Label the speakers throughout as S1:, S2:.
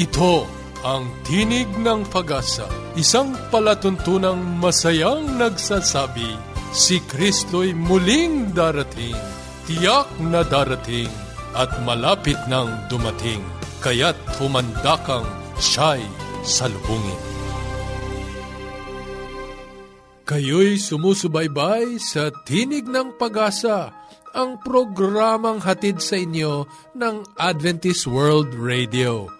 S1: Ito ang Tinig ng Pag-asa, isang palatuntunang masayang nagsasabi, si Kristo'y muling darating, tiyak na darating, at malapit nang dumating, kaya't humanda kang siya'y salubungin. Kayo'y sumusubaybay sa Tinig ng Pag-asa, ang programang hatid sa inyo ng Adventist World Radio.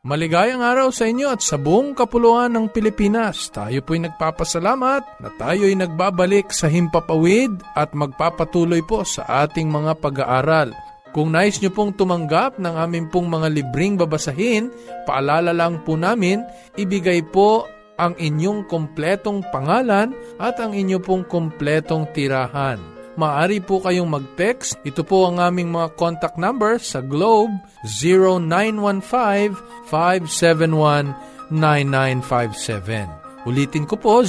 S2: Maligayang araw sa inyo at sa buong kapuluan ng Pilipinas. Tayo po'y nagpapasalamat na tayo'y nagbabalik sa Himpapawid at magpapatuloy po sa ating mga pag-aaral. Kung nais nyo pong tumanggap ng aming pong mga libring babasahin, paalala lang po namin, ibigay po ang inyong kompletong pangalan at ang inyong pong kompletong tirahan. Maari po kayong mag-text. Ito po ang aming mga contact number sa Globe 0915-571-9957. Ulitin ko po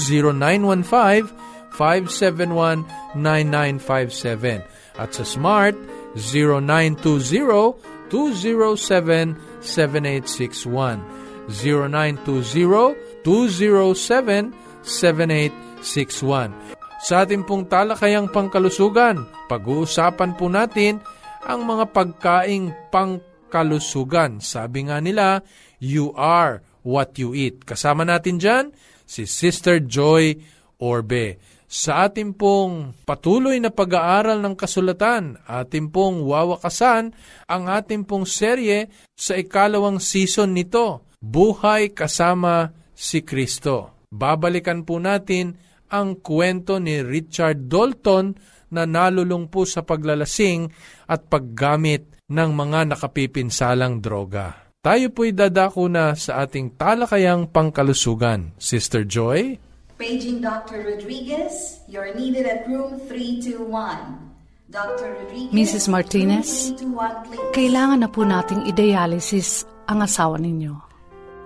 S2: 0915-571-9957. At sa Smart 0920-207-7861. 0920-207-7861. Sa ating pong talakayang pangkalusugan, pag-uusapan po natin ang mga pagkaing pangkalusugan. Sabi nga nila, you are what you eat. Kasama natin dyan si Sister Joy Orbe sa ating pong patuloy na pag-aaral ng kasulatan, ating pong wawakasan ang ating pong serye sa ikalawang season nito, Buhay kasama si Kristo. Babalikan po natin ang kwento ni Richard Dalton na nalulung po sa paglalasing at paggamit ng mga nakapipinsalang droga. Tayo po'y dadako na sa ating talakayang pangkalusugan. Sister Joy?
S3: Paging Dr. Rodriguez, you're needed at room 321. Dr. Rodriguez,
S4: Mrs. Martinez,
S3: room 321, please.
S4: kailangan na po nating i-dialysis ang asawa ninyo.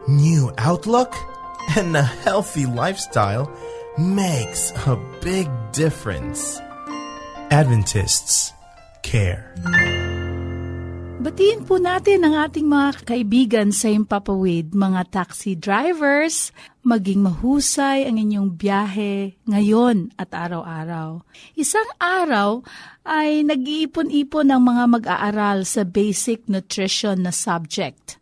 S5: New outlook and a healthy lifestyle makes a big difference. Adventists care.
S6: Batiin po natin ang ating mga kaibigan sa Impapawid, mga taxi drivers, maging mahusay ang inyong biyahe ngayon at araw-araw. Isang araw ay nag-iipon-ipon ng mga mag-aaral sa basic nutrition na subject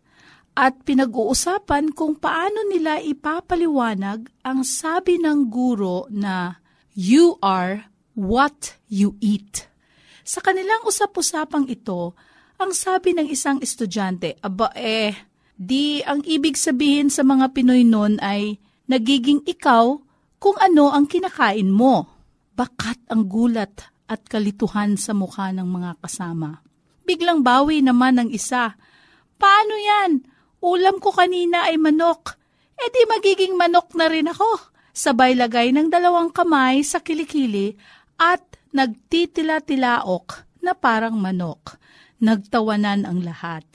S6: at pinag-uusapan kung paano nila ipapaliwanag ang sabi ng guro na you are what you eat. Sa kanilang usap-usapang ito, ang sabi ng isang estudyante, aba eh, di ang ibig sabihin sa mga Pinoy noon ay nagiging ikaw kung ano ang kinakain mo. Bakat ang gulat at kalituhan sa mukha ng mga kasama. Biglang bawi naman ng isa. Paano yan? Ulam ko kanina ay manok. E di magiging manok na rin ako. Sabay lagay ng dalawang kamay sa kilikili at nagtitila-tilaok na parang manok. Nagtawanan ang lahat.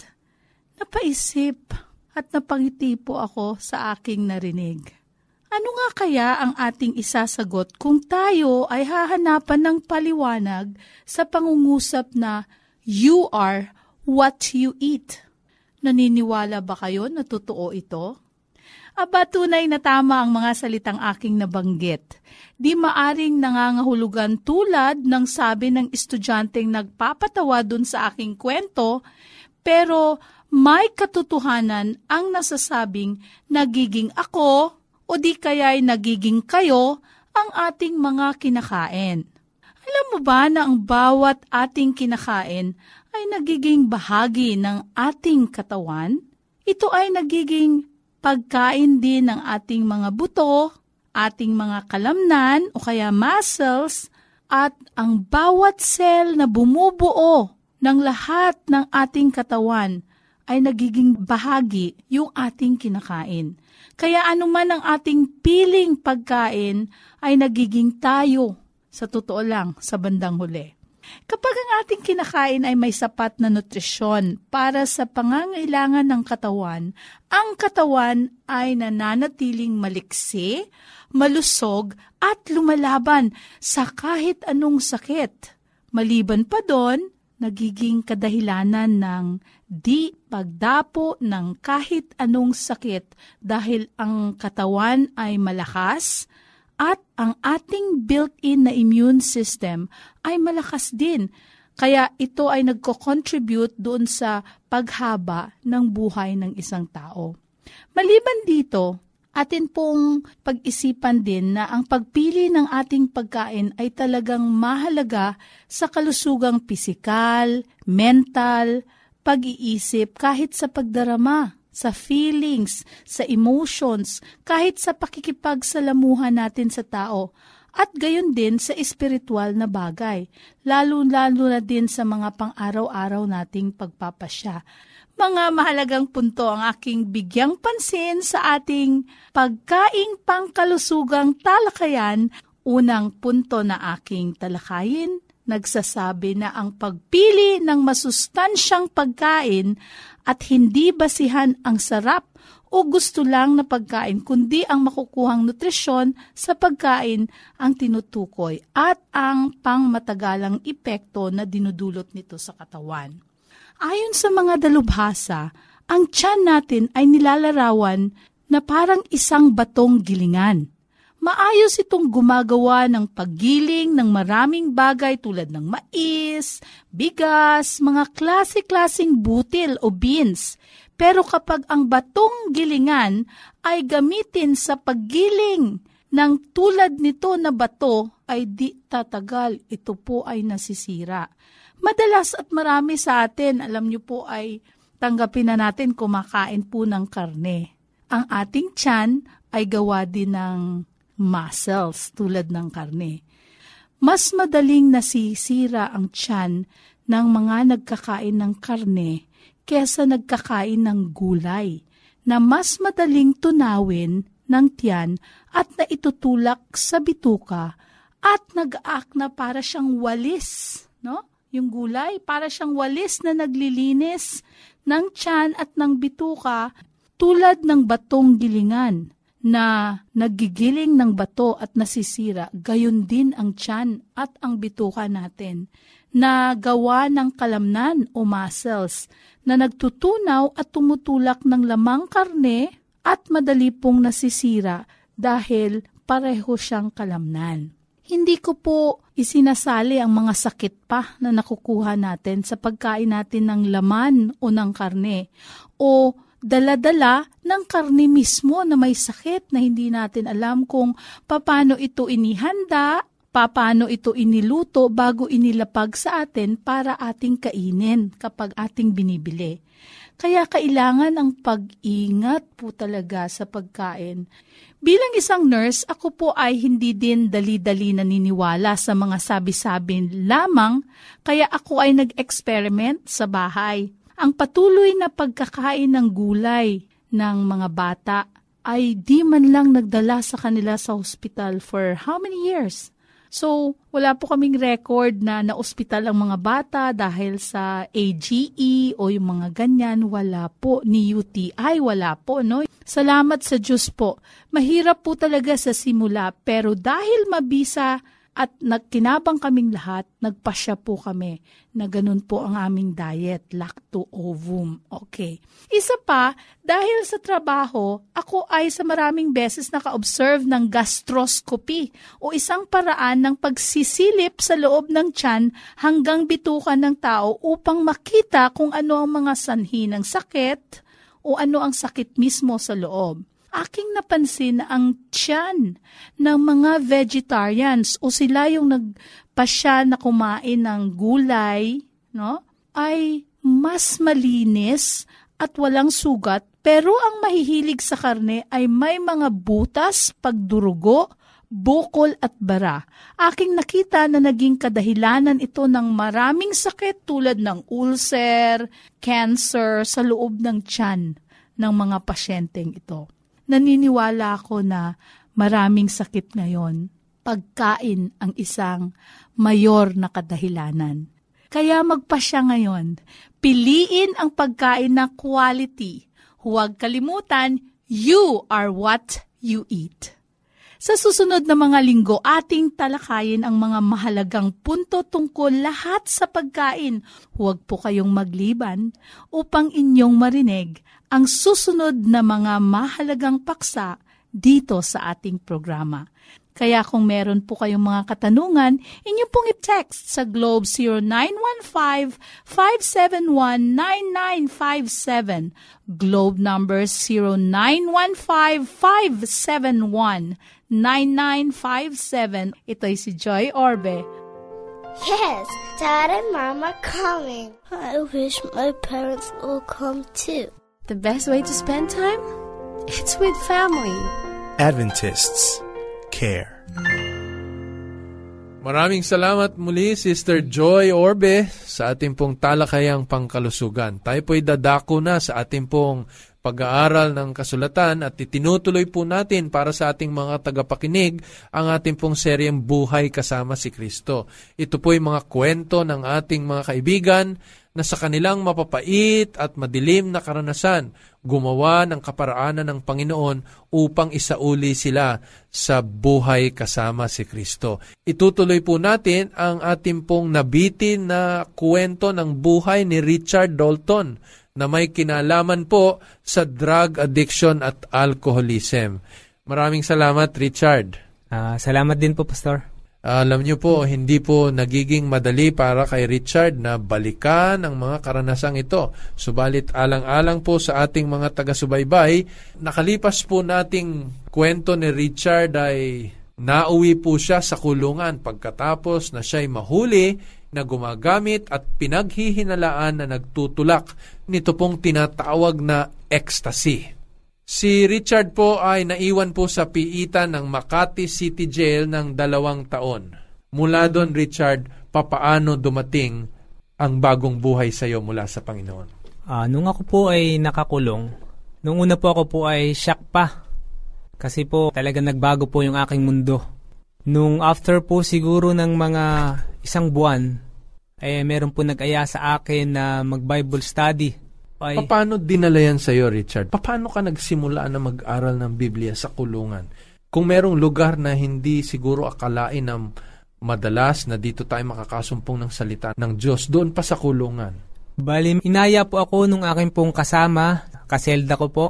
S6: Napaisip at napangiti po ako sa aking narinig. Ano nga kaya ang ating isasagot kung tayo ay hahanapan ng paliwanag sa pangungusap na you are what you eat? Naniniwala ba kayo na totoo ito? Aba tunay na tama ang mga salitang aking nabanggit. Di maaring nangangahulugan tulad ng sabi ng estudyanteng nagpapatawa dun sa aking kwento, pero may katotohanan ang nasasabing nagiging ako o di kaya'y nagiging kayo ang ating mga kinakain. Alam mo ba na ang bawat ating kinakain ay nagiging bahagi ng ating katawan? Ito ay nagiging pagkain din ng ating mga buto, ating mga kalamnan o kaya muscles, at ang bawat cell na bumubuo ng lahat ng ating katawan ay nagiging bahagi yung ating kinakain. Kaya anuman ang ating piling pagkain ay nagiging tayo sa totoo lang sa bandang huli. Kapag ang ating kinakain ay may sapat na nutrisyon para sa pangangailangan ng katawan, ang katawan ay nananatiling maliksi, malusog at lumalaban sa kahit anong sakit. Maliban pa doon, nagiging kadahilanan ng di pagdapo ng kahit anong sakit dahil ang katawan ay malakas at ang ating built-in na immune system ay malakas din. Kaya ito ay nagko-contribute doon sa paghaba ng buhay ng isang tao. Maliban dito, atin pong pag-isipan din na ang pagpili ng ating pagkain ay talagang mahalaga sa kalusugang pisikal, mental, pag-iisip, kahit sa pagdarama, sa feelings, sa emotions, kahit sa pakikipagsalamuhan natin sa tao, at gayon din sa espiritual na bagay, lalo-lalo na din sa mga pang-araw-araw nating pagpapasya mga mahalagang punto ang aking bigyang pansin sa ating pagkaing pangkalusugang talakayan. Unang punto na aking talakayin, nagsasabi na ang pagpili ng masustansyang pagkain at hindi basihan ang sarap o gusto lang na pagkain, kundi ang makukuhang nutrisyon sa pagkain ang tinutukoy at ang pangmatagalang epekto na dinudulot nito sa katawan. Ayon sa mga dalubhasa, ang tiyan natin ay nilalarawan na parang isang batong gilingan. Maayos itong gumagawa ng paggiling ng maraming bagay tulad ng mais, bigas, mga klase-klasing butil o beans. Pero kapag ang batong gilingan ay gamitin sa paggiling ng tulad nito na bato, ay di tatagal. Ito po ay nasisira. Madalas at marami sa atin, alam niyo po ay tanggapin na natin kumakain po ng karne. Ang ating tiyan ay gawa din ng muscles tulad ng karne. Mas madaling nasisira ang tiyan ng mga nagkakain ng karne kesa nagkakain ng gulay na mas madaling tunawin ng tiyan at naitutulak sa bituka at nag-aak na para siyang walis, no? Yung gulay, para siyang walis na naglilinis ng tiyan at ng bituka tulad ng batong gilingan na nagigiling ng bato at nasisira, gayon din ang tiyan at ang bituka natin na gawa ng kalamnan o muscles na nagtutunaw at tumutulak ng lamang karne at madali pong nasisira dahil pareho siyang kalamnan. Hindi ko po isinasali ang mga sakit pa na nakukuha natin sa pagkain natin ng laman o ng karne o daladala ng karne mismo na may sakit na hindi natin alam kung paano ito inihanda, paano ito iniluto bago inilapag sa atin para ating kainin kapag ating binibili. Kaya kailangan ang pag-ingat po talaga sa pagkain. Bilang isang nurse, ako po ay hindi din dali-dali naniniwala sa mga sabi-sabi lamang, kaya ako ay nag-experiment sa bahay. Ang patuloy na pagkakain ng gulay ng mga bata ay di man lang nagdala sa kanila sa hospital for how many years? So, wala po kaming record na na-ospital ang mga bata dahil sa AGE o yung mga ganyan. Wala po. Ni UTI, wala po. No? Salamat sa Diyos po. Mahirap po talaga sa simula pero dahil mabisa at nagkinabang kaming lahat, nagpasya po kami na ganun po ang aming diet, lacto ovum. Okay. Isa pa, dahil sa trabaho, ako ay sa maraming beses naka-observe ng gastroscopy o isang paraan ng pagsisilip sa loob ng tiyan hanggang bitukan ng tao upang makita kung ano ang mga sanhi ng sakit o ano ang sakit mismo sa loob aking napansin na ang tiyan ng mga vegetarians o sila yung nagpasya na kumain ng gulay, no? ay mas malinis at walang sugat pero ang mahihilig sa karne ay may mga butas, pagdurugo, bukol at bara. Aking nakita na naging kadahilanan ito ng maraming sakit tulad ng ulcer, cancer sa loob ng tiyan ng mga pasyenteng ito. Naniniwala ako na maraming sakit ngayon. Pagkain ang isang mayor na kadahilanan. Kaya magpasya ngayon. Piliin ang pagkain na quality. Huwag kalimutan, you are what you eat. Sa susunod na mga linggo, ating talakayin ang mga mahalagang punto tungkol lahat sa pagkain. Huwag po kayong magliban upang inyong marinig ang susunod na mga mahalagang paksa dito sa ating programa. Kaya kung meron po kayong mga katanungan, inyo pong i-text sa Globe 0915-571-9957. Globe number 0915-571-9957. Ito'y si Joy Orbe.
S7: Yes, Dad and Mom are coming. I wish my parents will come too.
S8: The best way to spend time? It's with family.
S5: Adventists care.
S2: Maraming salamat muli, Sister Joy Orbe, sa ating pong talakayang pangkalusugan. Tayo po'y dadako na sa ating pong pag-aaral ng kasulatan at itinutuloy po natin para sa ating mga tagapakinig ang ating pong seryeng Buhay Kasama si Kristo. Ito po'y mga kwento ng ating mga kaibigan na sa kanilang mapapait at madilim na karanasan, gumawa ng kaparaanan ng Panginoon upang isauli sila sa buhay kasama si Kristo. Itutuloy po natin ang ating pong nabitin na kwento ng buhay ni Richard Dalton na may kinalaman po sa drug addiction at alcoholism. Maraming salamat, Richard.
S9: Uh, salamat din po, Pastor.
S2: Alam niyo po, hindi po nagiging madali para kay Richard na balikan ang mga karanasang ito. Subalit alang-alang po sa ating mga taga-subaybay, nakalipas po nating kwento ni Richard ay nauwi po siya sa kulungan pagkatapos na siya'y mahuli na gumagamit at pinaghihinalaan na nagtutulak nito pong tinatawag na ecstasy. Si Richard po ay naiwan po sa piitan ng Makati City Jail ng dalawang taon. Mula doon, Richard, papaano dumating ang bagong buhay sa iyo mula sa Panginoon?
S9: Uh, nung ako po ay nakakulong, nung una po ako po ay shock pa. Kasi po talaga nagbago po yung aking mundo. Nung after po siguro ng mga isang buwan, eh meron po nag-aya sa akin na mag-Bible study
S2: ay... Paano dinala yan sa'yo, Richard? Paano ka nagsimula na mag-aral ng Biblia sa kulungan? Kung merong lugar na hindi siguro akalain na madalas na dito tayo makakasumpong ng salita ng Diyos, doon pa sa kulungan.
S9: Bali, inaya po ako nung aking pong kasama, kaselda ko po,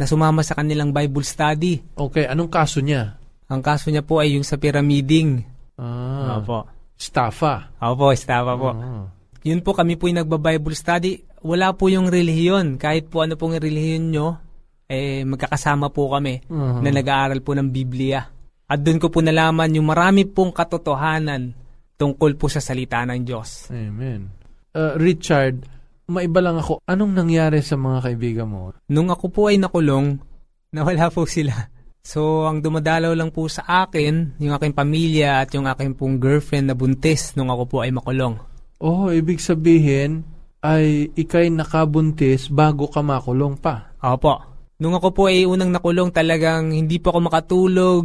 S9: na sumama sa kanilang Bible study.
S2: Okay, anong kaso niya?
S9: Ang kaso niya po ay yung sa pyramiding.
S2: Ah, Opo. Staffa.
S9: Opo, staffa po. Ah. Yun po, kami po yung nagba-Bible study wala po yung relihiyon. Kahit po ano pong relihiyon nyo, eh, magkakasama po kami uh-huh. na nag-aaral po ng Biblia. At doon ko po nalaman yung marami pong katotohanan tungkol po sa salita ng Diyos.
S2: Amen. Uh, Richard, maiba lang ako, anong nangyari sa mga kaibigan mo?
S9: Nung ako po ay nakulong, nawala po sila. So, ang dumadalaw lang po sa akin, yung aking pamilya at yung aking pong girlfriend na buntis nung ako po ay makulong.
S2: Oh, ibig sabihin, ay ikay nakabuntis bago ka makulong pa.
S9: Opo. Nung ako po ay unang nakulong talagang hindi po ako makatulog,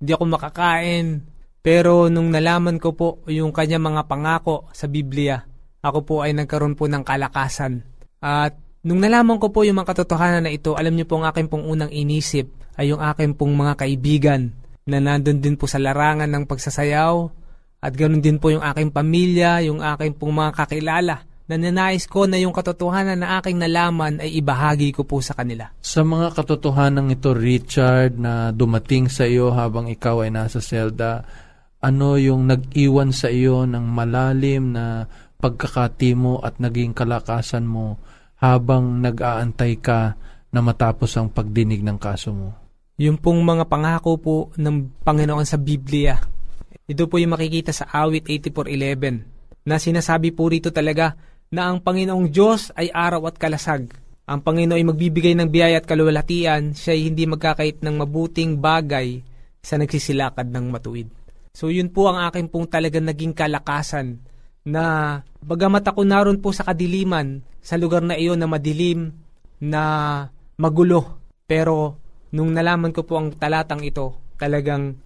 S9: hindi ako makakain. Pero nung nalaman ko po yung kanya mga pangako sa Biblia, ako po ay nagkaroon po ng kalakasan. At nung nalaman ko po yung mga katotohanan na ito, alam niyo po ang aking pong unang inisip ay yung aking pong mga kaibigan na nandun din po sa larangan ng pagsasayaw at ganoon din po yung aking pamilya, yung aking pong mga kakilala na nanais ko na yung katotohanan na aking nalaman ay ibahagi ko po sa kanila.
S2: Sa mga katotohanan ito, Richard, na dumating sa iyo habang ikaw ay nasa selda, ano yung nag-iwan sa iyo ng malalim na pagkakatimo at naging kalakasan mo habang nag-aantay ka na matapos ang pagdinig ng kaso mo?
S9: Yung pong mga pangako po ng Panginoon sa Biblia. Ito po yung makikita sa awit 84.11 na sinasabi po rito talaga na ang Panginoong Diyos ay araw at kalasag. Ang Panginoon ay magbibigay ng biyaya at kaluwalhatian, siya ay hindi magkakait ng mabuting bagay sa nagsisilakad ng matuwid. So yun po ang akin pong talagang naging kalakasan na bagamat ako naroon po sa kadiliman, sa lugar na iyon na madilim, na magulo, pero nung nalaman ko po ang talatang ito, talagang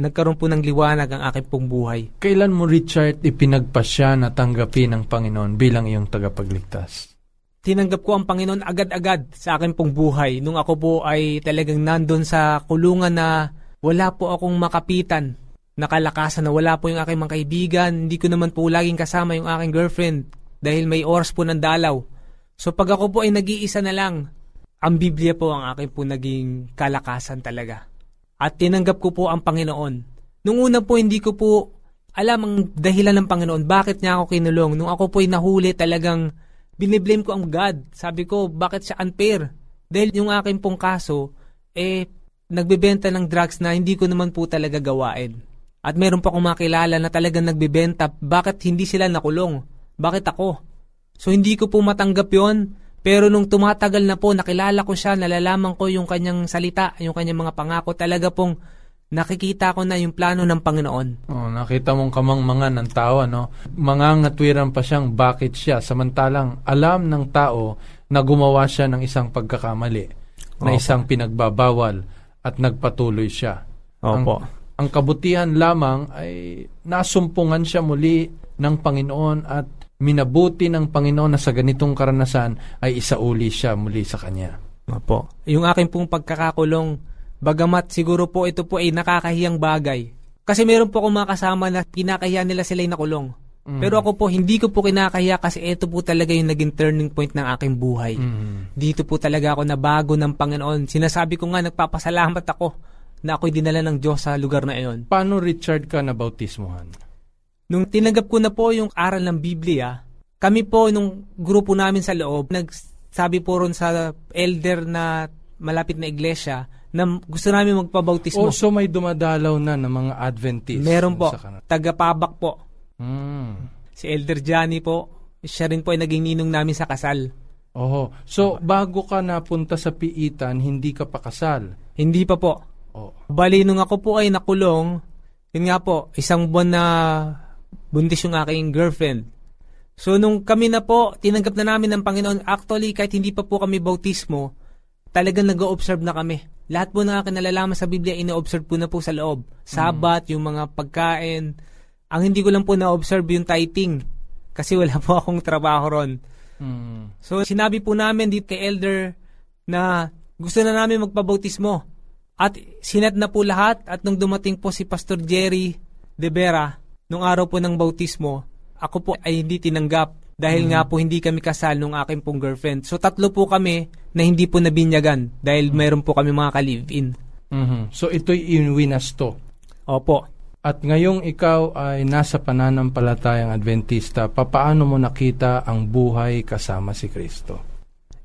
S9: nagkaroon po ng liwanag ang aking pong buhay.
S2: Kailan mo, Richard, ipinagpasya na tanggapin ng Panginoon bilang iyong tagapagligtas?
S9: Tinanggap ko ang Panginoon agad-agad sa aking pong buhay nung ako po ay talagang nandun sa kulungan na wala po akong makapitan nakalakasan na wala po yung aking mga kaibigan, hindi ko naman po laging kasama yung aking girlfriend dahil may oras po ng dalaw. So pag ako po ay nag-iisa na lang, ang Biblia po ang akin po naging kalakasan talaga. At tinanggap ko po ang Panginoon. Nung una po hindi ko po alam ang dahilan ng Panginoon, bakit niya ako kinulong. Nung ako po ay nahuli talagang biniblame ko ang God. Sabi ko, bakit siya unfair? Dahil yung akin pong kaso, eh, nagbebenta ng drugs na hindi ko naman po talaga gawain. At meron pa akong makilala na talagang nagbebenta, bakit hindi sila nakulong? Bakit ako? So hindi ko po matanggap yon pero nung tumatagal na po, nakilala ko siya, nalalaman ko yung kanyang salita, yung kanyang mga pangako, talaga pong nakikita ko na yung plano ng Panginoon.
S2: Oh, nakita mong kamang mga ng tao, no? Mga ngatwiran pa siyang bakit siya, samantalang alam ng tao na gumawa siya ng isang pagkakamali, na isang pinagbabawal, at nagpatuloy siya.
S9: Opo.
S2: Ang, ang kabutihan lamang ay nasumpungan siya muli ng Panginoon at minabuti ng Panginoon na sa ganitong karanasan ay isauli siya muli sa Kanya.
S9: Opo. Yung akin pong pagkakakulong, bagamat siguro po ito po ay nakakahiyang bagay. Kasi meron po akong mga kasama na kinakahiya nila sila yung nakulong. Mm. Pero ako po, hindi ko po kinakahiya kasi ito po talaga yung naging turning point ng aking buhay.
S2: Mm.
S9: Dito po talaga ako nabago ng Panginoon. Sinasabi ko nga, nagpapasalamat ako na ako'y dinala ng Diyos sa lugar na iyon.
S2: Paano Richard ka na bautismuhan?
S9: Nung tinanggap ko na po yung aral ng Biblia, kami po nung grupo namin sa loob, nagsabi po ron sa elder na malapit na iglesia na gusto namin magpabautismo.
S2: Oh, so may dumadalaw na ng mga Adventist.
S9: Meron po. Tagapabak po.
S2: Hmm.
S9: Si Elder Johnny po, siya rin po ay naging ninong namin sa kasal.
S2: Oho. So, bago ka napunta sa piitan, hindi ka pa kasal?
S9: Hindi pa po.
S2: Oh.
S9: Bali, nung ako po ay nakulong, yun nga po, isang buwan na buntis yung aking girlfriend. So, nung kami na po, tinanggap na namin ng Panginoon, actually, kahit hindi pa po kami bautismo, talagang nag-observe na kami. Lahat po na akin nalalaman sa Biblia, ino-observe po na po sa loob. Sabat, mm. yung mga pagkain. Ang hindi ko lang po na-observe yung tithing. Kasi wala po akong trabaho ron.
S2: Mm.
S9: So, sinabi po namin dito kay Elder na gusto na namin magpabautismo. At sinat na po lahat at nung dumating po si Pastor Jerry De Vera, nung araw po ng bautismo, ako po ay hindi tinanggap dahil mm-hmm. nga po hindi kami kasal nung aking pong girlfriend. So tatlo po kami na hindi po nabinyagan dahil mm-hmm. mayroon po kami mga ka-live-in.
S2: Mm-hmm. So ito'y inwinasto.
S9: Opo.
S2: At ngayong ikaw ay nasa pananampalatayang Adventista, papaano mo nakita ang buhay kasama si Kristo?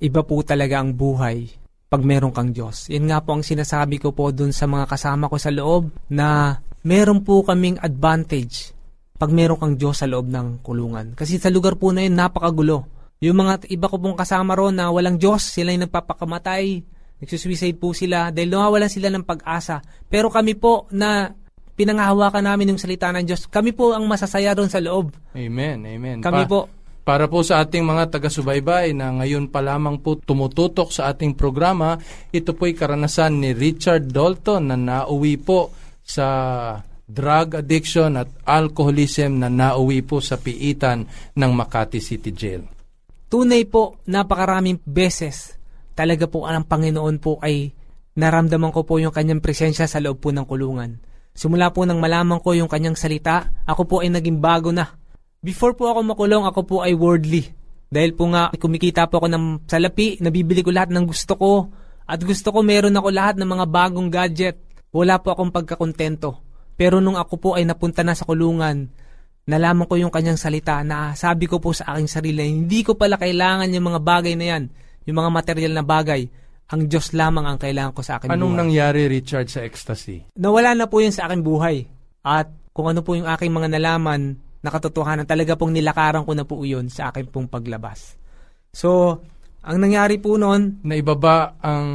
S9: Iba po talaga ang buhay pag meron kang Diyos. Yan nga po ang sinasabi ko po dun sa mga kasama ko sa loob na meron po kaming advantage pag meron kang Diyos sa loob ng kulungan. Kasi sa lugar po na yun, napakagulo. Yung mga iba ko pong kasama ron na walang Diyos, sila yung nagpapakamatay, nagsusuicide po sila dahil nawawalan sila ng pag-asa. Pero kami po na pinangahawakan namin yung salita ng Diyos, kami po ang masasaya doon sa loob.
S2: Amen, amen.
S9: Kami pa- po
S2: para po sa ating mga taga-subaybay na ngayon pa lamang po tumututok sa ating programa, ito po'y karanasan ni Richard Dalton na nauwi po sa drug addiction at alcoholism na nauwi po sa piitan ng Makati City Jail.
S9: Tunay po, napakaraming beses talaga po ang Panginoon po ay naramdaman ko po yung kanyang presensya sa loob po ng kulungan. Simula po nang malaman ko yung kanyang salita, ako po ay naging bago na Before po ako makulong, ako po ay worldly. Dahil po nga, kumikita po ako ng salapi, nabibili ko lahat ng gusto ko, at gusto ko meron ako lahat ng mga bagong gadget. Wala po akong pagkakontento. Pero nung ako po ay napunta na sa kulungan, nalaman ko yung kanyang salita na sabi ko po sa aking sarili, hindi ko pala kailangan yung mga bagay na yan, yung mga material na bagay. Ang Diyos lamang ang kailangan ko sa akin
S2: Anong
S9: buhay.
S2: nangyari, Richard, sa ecstasy?
S9: Nawala na po yun sa aking buhay. At kung ano po yung aking mga nalaman, na katotohanan. Talaga pong nilakaran ko na po yun sa akin pong paglabas. So, ang nangyari po noon...
S2: Naibaba ang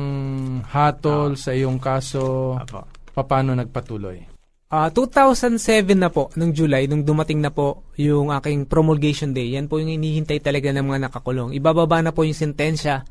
S2: hatol oh. sa iyong kaso.
S9: Apo.
S2: paano nagpatuloy?
S9: Ah, 2007 na po, nung July, nung dumating na po yung aking promulgation day, yan po yung inihintay talaga ng mga nakakulong. Ibababa na po yung sentensya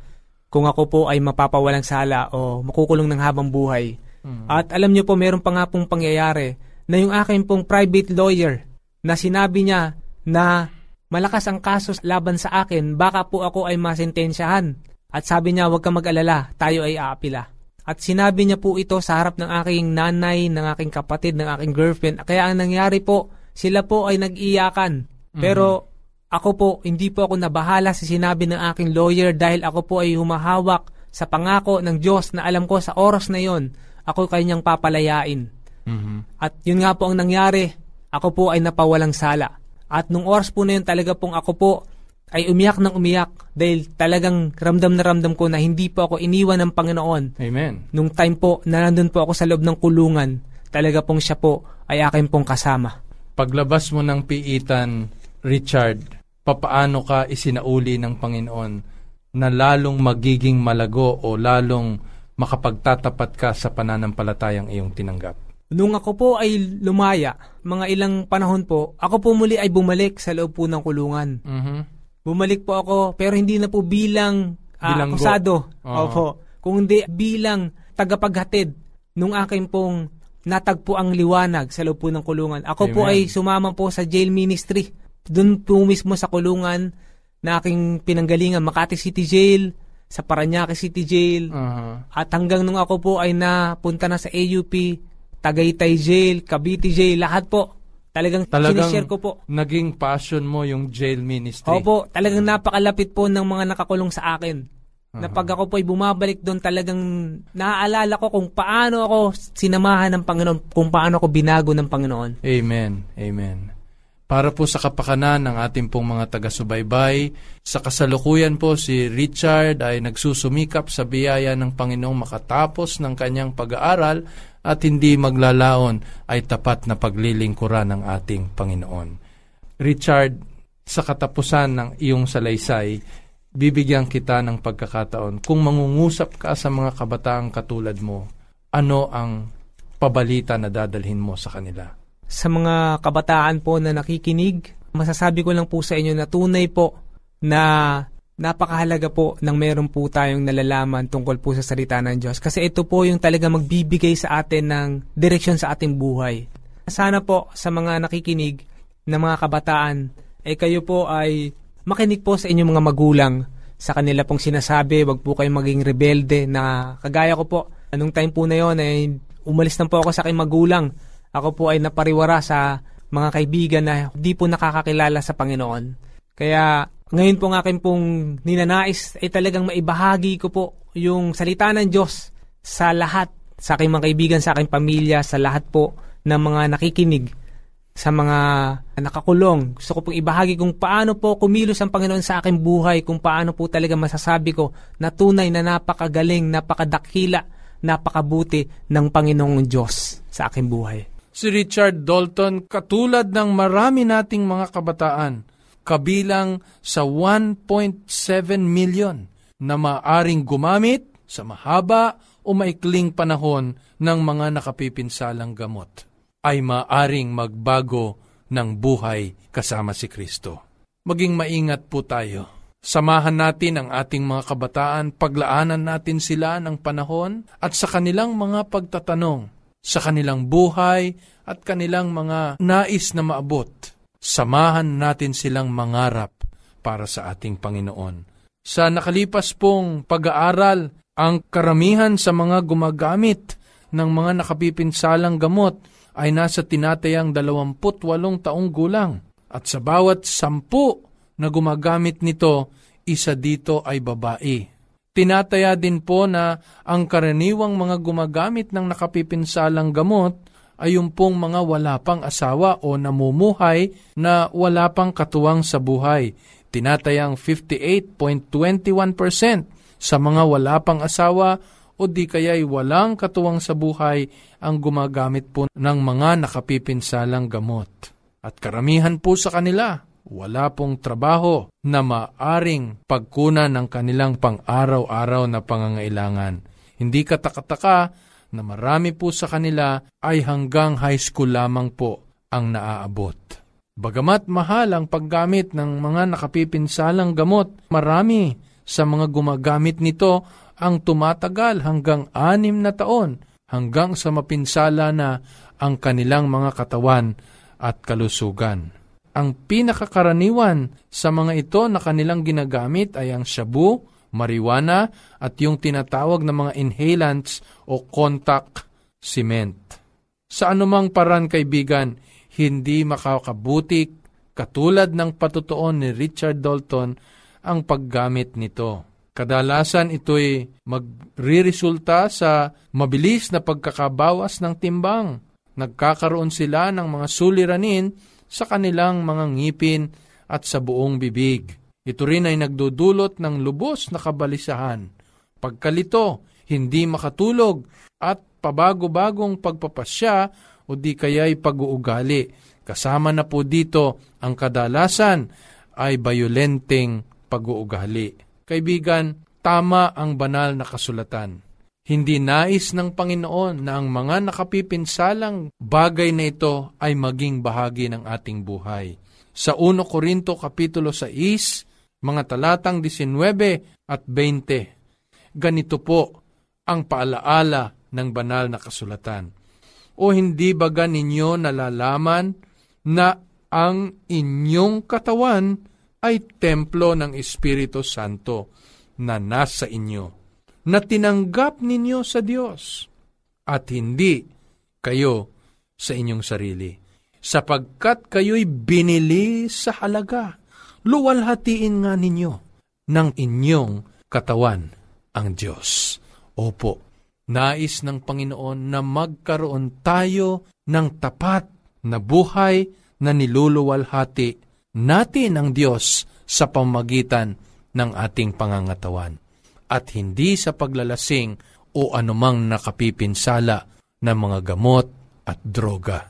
S9: kung ako po ay mapapawalang sala o makukulong ng habang buhay. At alam niyo po, meron pa nga pong pangyayari na yung aking pong private lawyer na sinabi niya na malakas ang kaso laban sa akin, baka po ako ay masentensyahan. At sabi niya, huwag ka mag-alala, tayo ay aapila. At sinabi niya po ito sa harap ng aking nanay, ng aking kapatid, ng aking girlfriend. Kaya ang nangyari po, sila po ay nag-iyakan. Pero ako po, hindi po ako nabahala sa sinabi ng aking lawyer dahil ako po ay humahawak sa pangako ng Diyos na alam ko sa oras na yon, ako kanyang papalayain. At yun nga po ang nangyari, ako po ay napawalang sala. At nung oras po na yun talaga pong ako po ay umiyak ng umiyak dahil talagang ramdam na ramdam ko na hindi po ako iniwan ng Panginoon.
S2: Amen.
S9: Nung time po na nandun po ako sa loob ng kulungan, talaga pong siya po ay akin pong kasama.
S2: Paglabas mo ng piitan, Richard, papaano ka isinauli ng Panginoon na lalong magiging malago o lalong makapagtatapat ka sa pananampalatayang iyong tinanggap?
S9: Nung ako po ay lumaya, mga ilang panahon po, ako po muli ay bumalik sa loob po ng kulungan.
S2: Mhm.
S9: Bumalik po ako, pero hindi na po bilang
S2: Bilanggo.
S9: akusado.
S2: Oo.
S9: Opo. Kung hindi bilang tagapaghatid nung aking pong natagpo ang liwanag sa loob po ng kulungan. Ako po
S2: Amen.
S9: ay sumama po sa jail ministry. Doon po mismo sa kulungan na aking pinanggalingan, Makati City Jail, sa Paranaque City Jail,
S2: Aha.
S9: at hanggang nung ako po ay napunta na sa AUP, Tagaytay Jail, Cavite Jail, lahat po. Talagang,
S2: Talagang
S9: sinishare ko po.
S2: naging passion mo yung jail ministry.
S9: Opo, talagang napakalapit po ng mga nakakulong sa akin. Na pag ako po ay bumabalik doon, talagang naaalala ko kung paano ako sinamahan ng Panginoon, kung paano ako binago ng Panginoon.
S2: Amen. Amen. Para po sa kapakanan ng ating pong mga taga-subaybay, sa kasalukuyan po si Richard ay nagsusumikap sa biyaya ng Panginoong makatapos ng kanyang pag-aaral at hindi maglalaon ay tapat na paglilingkuran ng ating Panginoon. Richard, sa katapusan ng iyong salaysay, bibigyan kita ng pagkakataon kung mangungusap ka sa mga kabataang katulad mo, ano ang pabalita na dadalhin mo sa kanila?
S9: Sa mga kabataan po na nakikinig, masasabi ko lang po sa inyo na tunay po na napakahalaga po ng meron po tayong nalalaman tungkol po sa salita ng Diyos. Kasi ito po yung talaga magbibigay sa atin ng direksyon sa ating buhay. Sana po sa mga nakikinig na mga kabataan, ay kayo po ay makinig po sa inyong mga magulang sa kanila pong sinasabi, wag po kayong maging rebelde na kagaya ko po. Anong time po na yon ay umalis na po ako sa aking magulang. Ako po ay napariwara sa mga kaibigan na hindi po nakakakilala sa Panginoon. Kaya ngayon po ng akin pong ninanais ay talagang maibahagi ko po yung salita ng Diyos sa lahat, sa aking mga kaibigan, sa aking pamilya, sa lahat po ng mga nakikinig sa mga nakakulong. Gusto ko pong ibahagi kung paano po kumilos ang Panginoon sa aking buhay, kung paano po talaga masasabi ko na tunay na napakagaling, napakadakila, napakabuti ng Panginoong Diyos sa aking buhay.
S2: Si Richard Dalton, katulad ng marami nating mga kabataan, kabilang sa 1.7 million na maaring gumamit sa mahaba o maikling panahon ng mga nakapipinsalang gamot ay maaring magbago ng buhay kasama si Kristo. Maging maingat po tayo. Samahan natin ang ating mga kabataan, paglaanan natin sila ng panahon at sa kanilang mga pagtatanong, sa kanilang buhay at kanilang mga nais na maabot. Samahan natin silang mangarap para sa ating Panginoon. Sa nakalipas pong pag-aaral, ang karamihan sa mga gumagamit ng mga nakapipinsalang gamot ay nasa tinatayang 28 taong gulang. At sa bawat sampu na gumagamit nito, isa dito ay babae. Tinataya din po na ang karaniwang mga gumagamit ng nakapipinsalang gamot ay pong mga wala pang asawa o namumuhay na wala pang katuwang sa buhay. Tinatayang 58.21% sa mga wala pang asawa o di kaya'y walang katuwang sa buhay ang gumagamit po ng mga nakapipinsalang gamot. At karamihan po sa kanila, wala pong trabaho na maaring pagkunan ng kanilang pang-araw-araw na pangangailangan. Hindi katakataka na marami po sa kanila ay hanggang high school lamang po ang naaabot. Bagamat mahal ang paggamit ng mga nakapipinsalang gamot, marami sa mga gumagamit nito ang tumatagal hanggang anim na taon hanggang sa mapinsala na ang kanilang mga katawan at kalusugan. Ang pinakakaraniwan sa mga ito na kanilang ginagamit ay ang shabu, marijuana at yung tinatawag na mga inhalants o contact cement. Sa anumang paran kaibigan, hindi makakabutik katulad ng patutuon ni Richard Dalton ang paggamit nito. Kadalasan ito'y magriresulta sa mabilis na pagkakabawas ng timbang. Nagkakaroon sila ng mga suliranin sa kanilang mga ngipin at sa buong bibig. Ito rin ay nagdudulot ng lubos na kabalisahan. Pagkalito, hindi makatulog at pabago-bagong pagpapasya o di kaya'y pag-uugali. Kasama na po dito ang kadalasan ay bayolenteng pag-uugali. Kaibigan, tama ang banal na kasulatan. Hindi nais ng Panginoon na ang mga nakapipinsalang bagay na ito ay maging bahagi ng ating buhay. Sa 1 Korinto Kapitulo 6, mga talatang 19 at 20, ganito po ang paalaala ng banal na kasulatan. O hindi baga ninyo nalalaman na ang inyong katawan ay templo ng Espiritu Santo na nasa inyo na tinanggap ninyo sa Diyos at hindi kayo sa inyong sarili. Sapagkat kayo'y binili sa halaga, luwalhatiin nga ninyo ng inyong katawan ang Diyos. Opo, nais ng Panginoon na magkaroon tayo ng tapat na buhay na niluluwalhati natin ang Diyos sa pamagitan ng ating pangangatawan at hindi sa paglalasing o anumang nakapipinsala ng mga gamot at droga.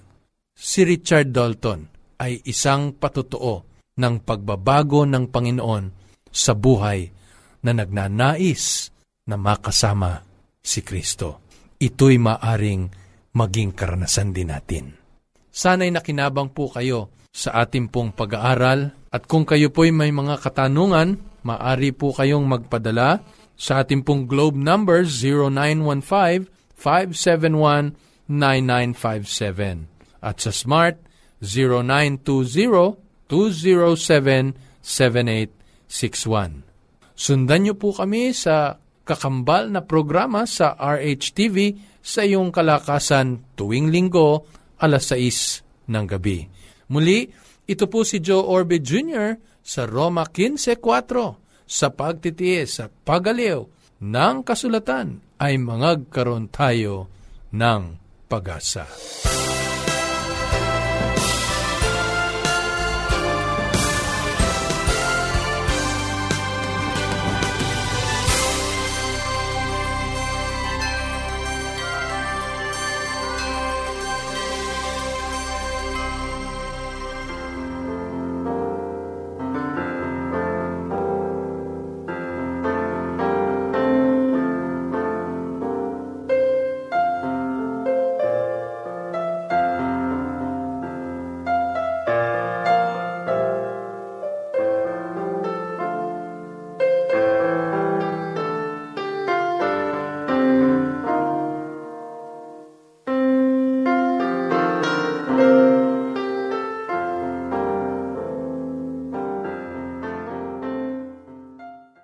S2: Si Richard Dalton ay isang patutuo ng pagbabago ng Panginoon sa buhay na nagnanais na makasama si Kristo. Ito'y maaring maging karanasan din natin. Sana'y nakinabang po kayo sa ating pong pag-aaral at kung kayo po'y may mga katanungan, maari po kayong magpadala sa ating pong globe number 0915-571-9957 at sa smart 0920-207-7861. Sundan niyo po kami sa kakambal na programa sa RHTV sa iyong kalakasan tuwing linggo alas 6 ng gabi. Muli, ito po si Joe Orbe Jr. sa Roma 15.4 sa pagtitiis at pagaliw ng kasulatan ay mangagkaroon tayo ng pag-asa.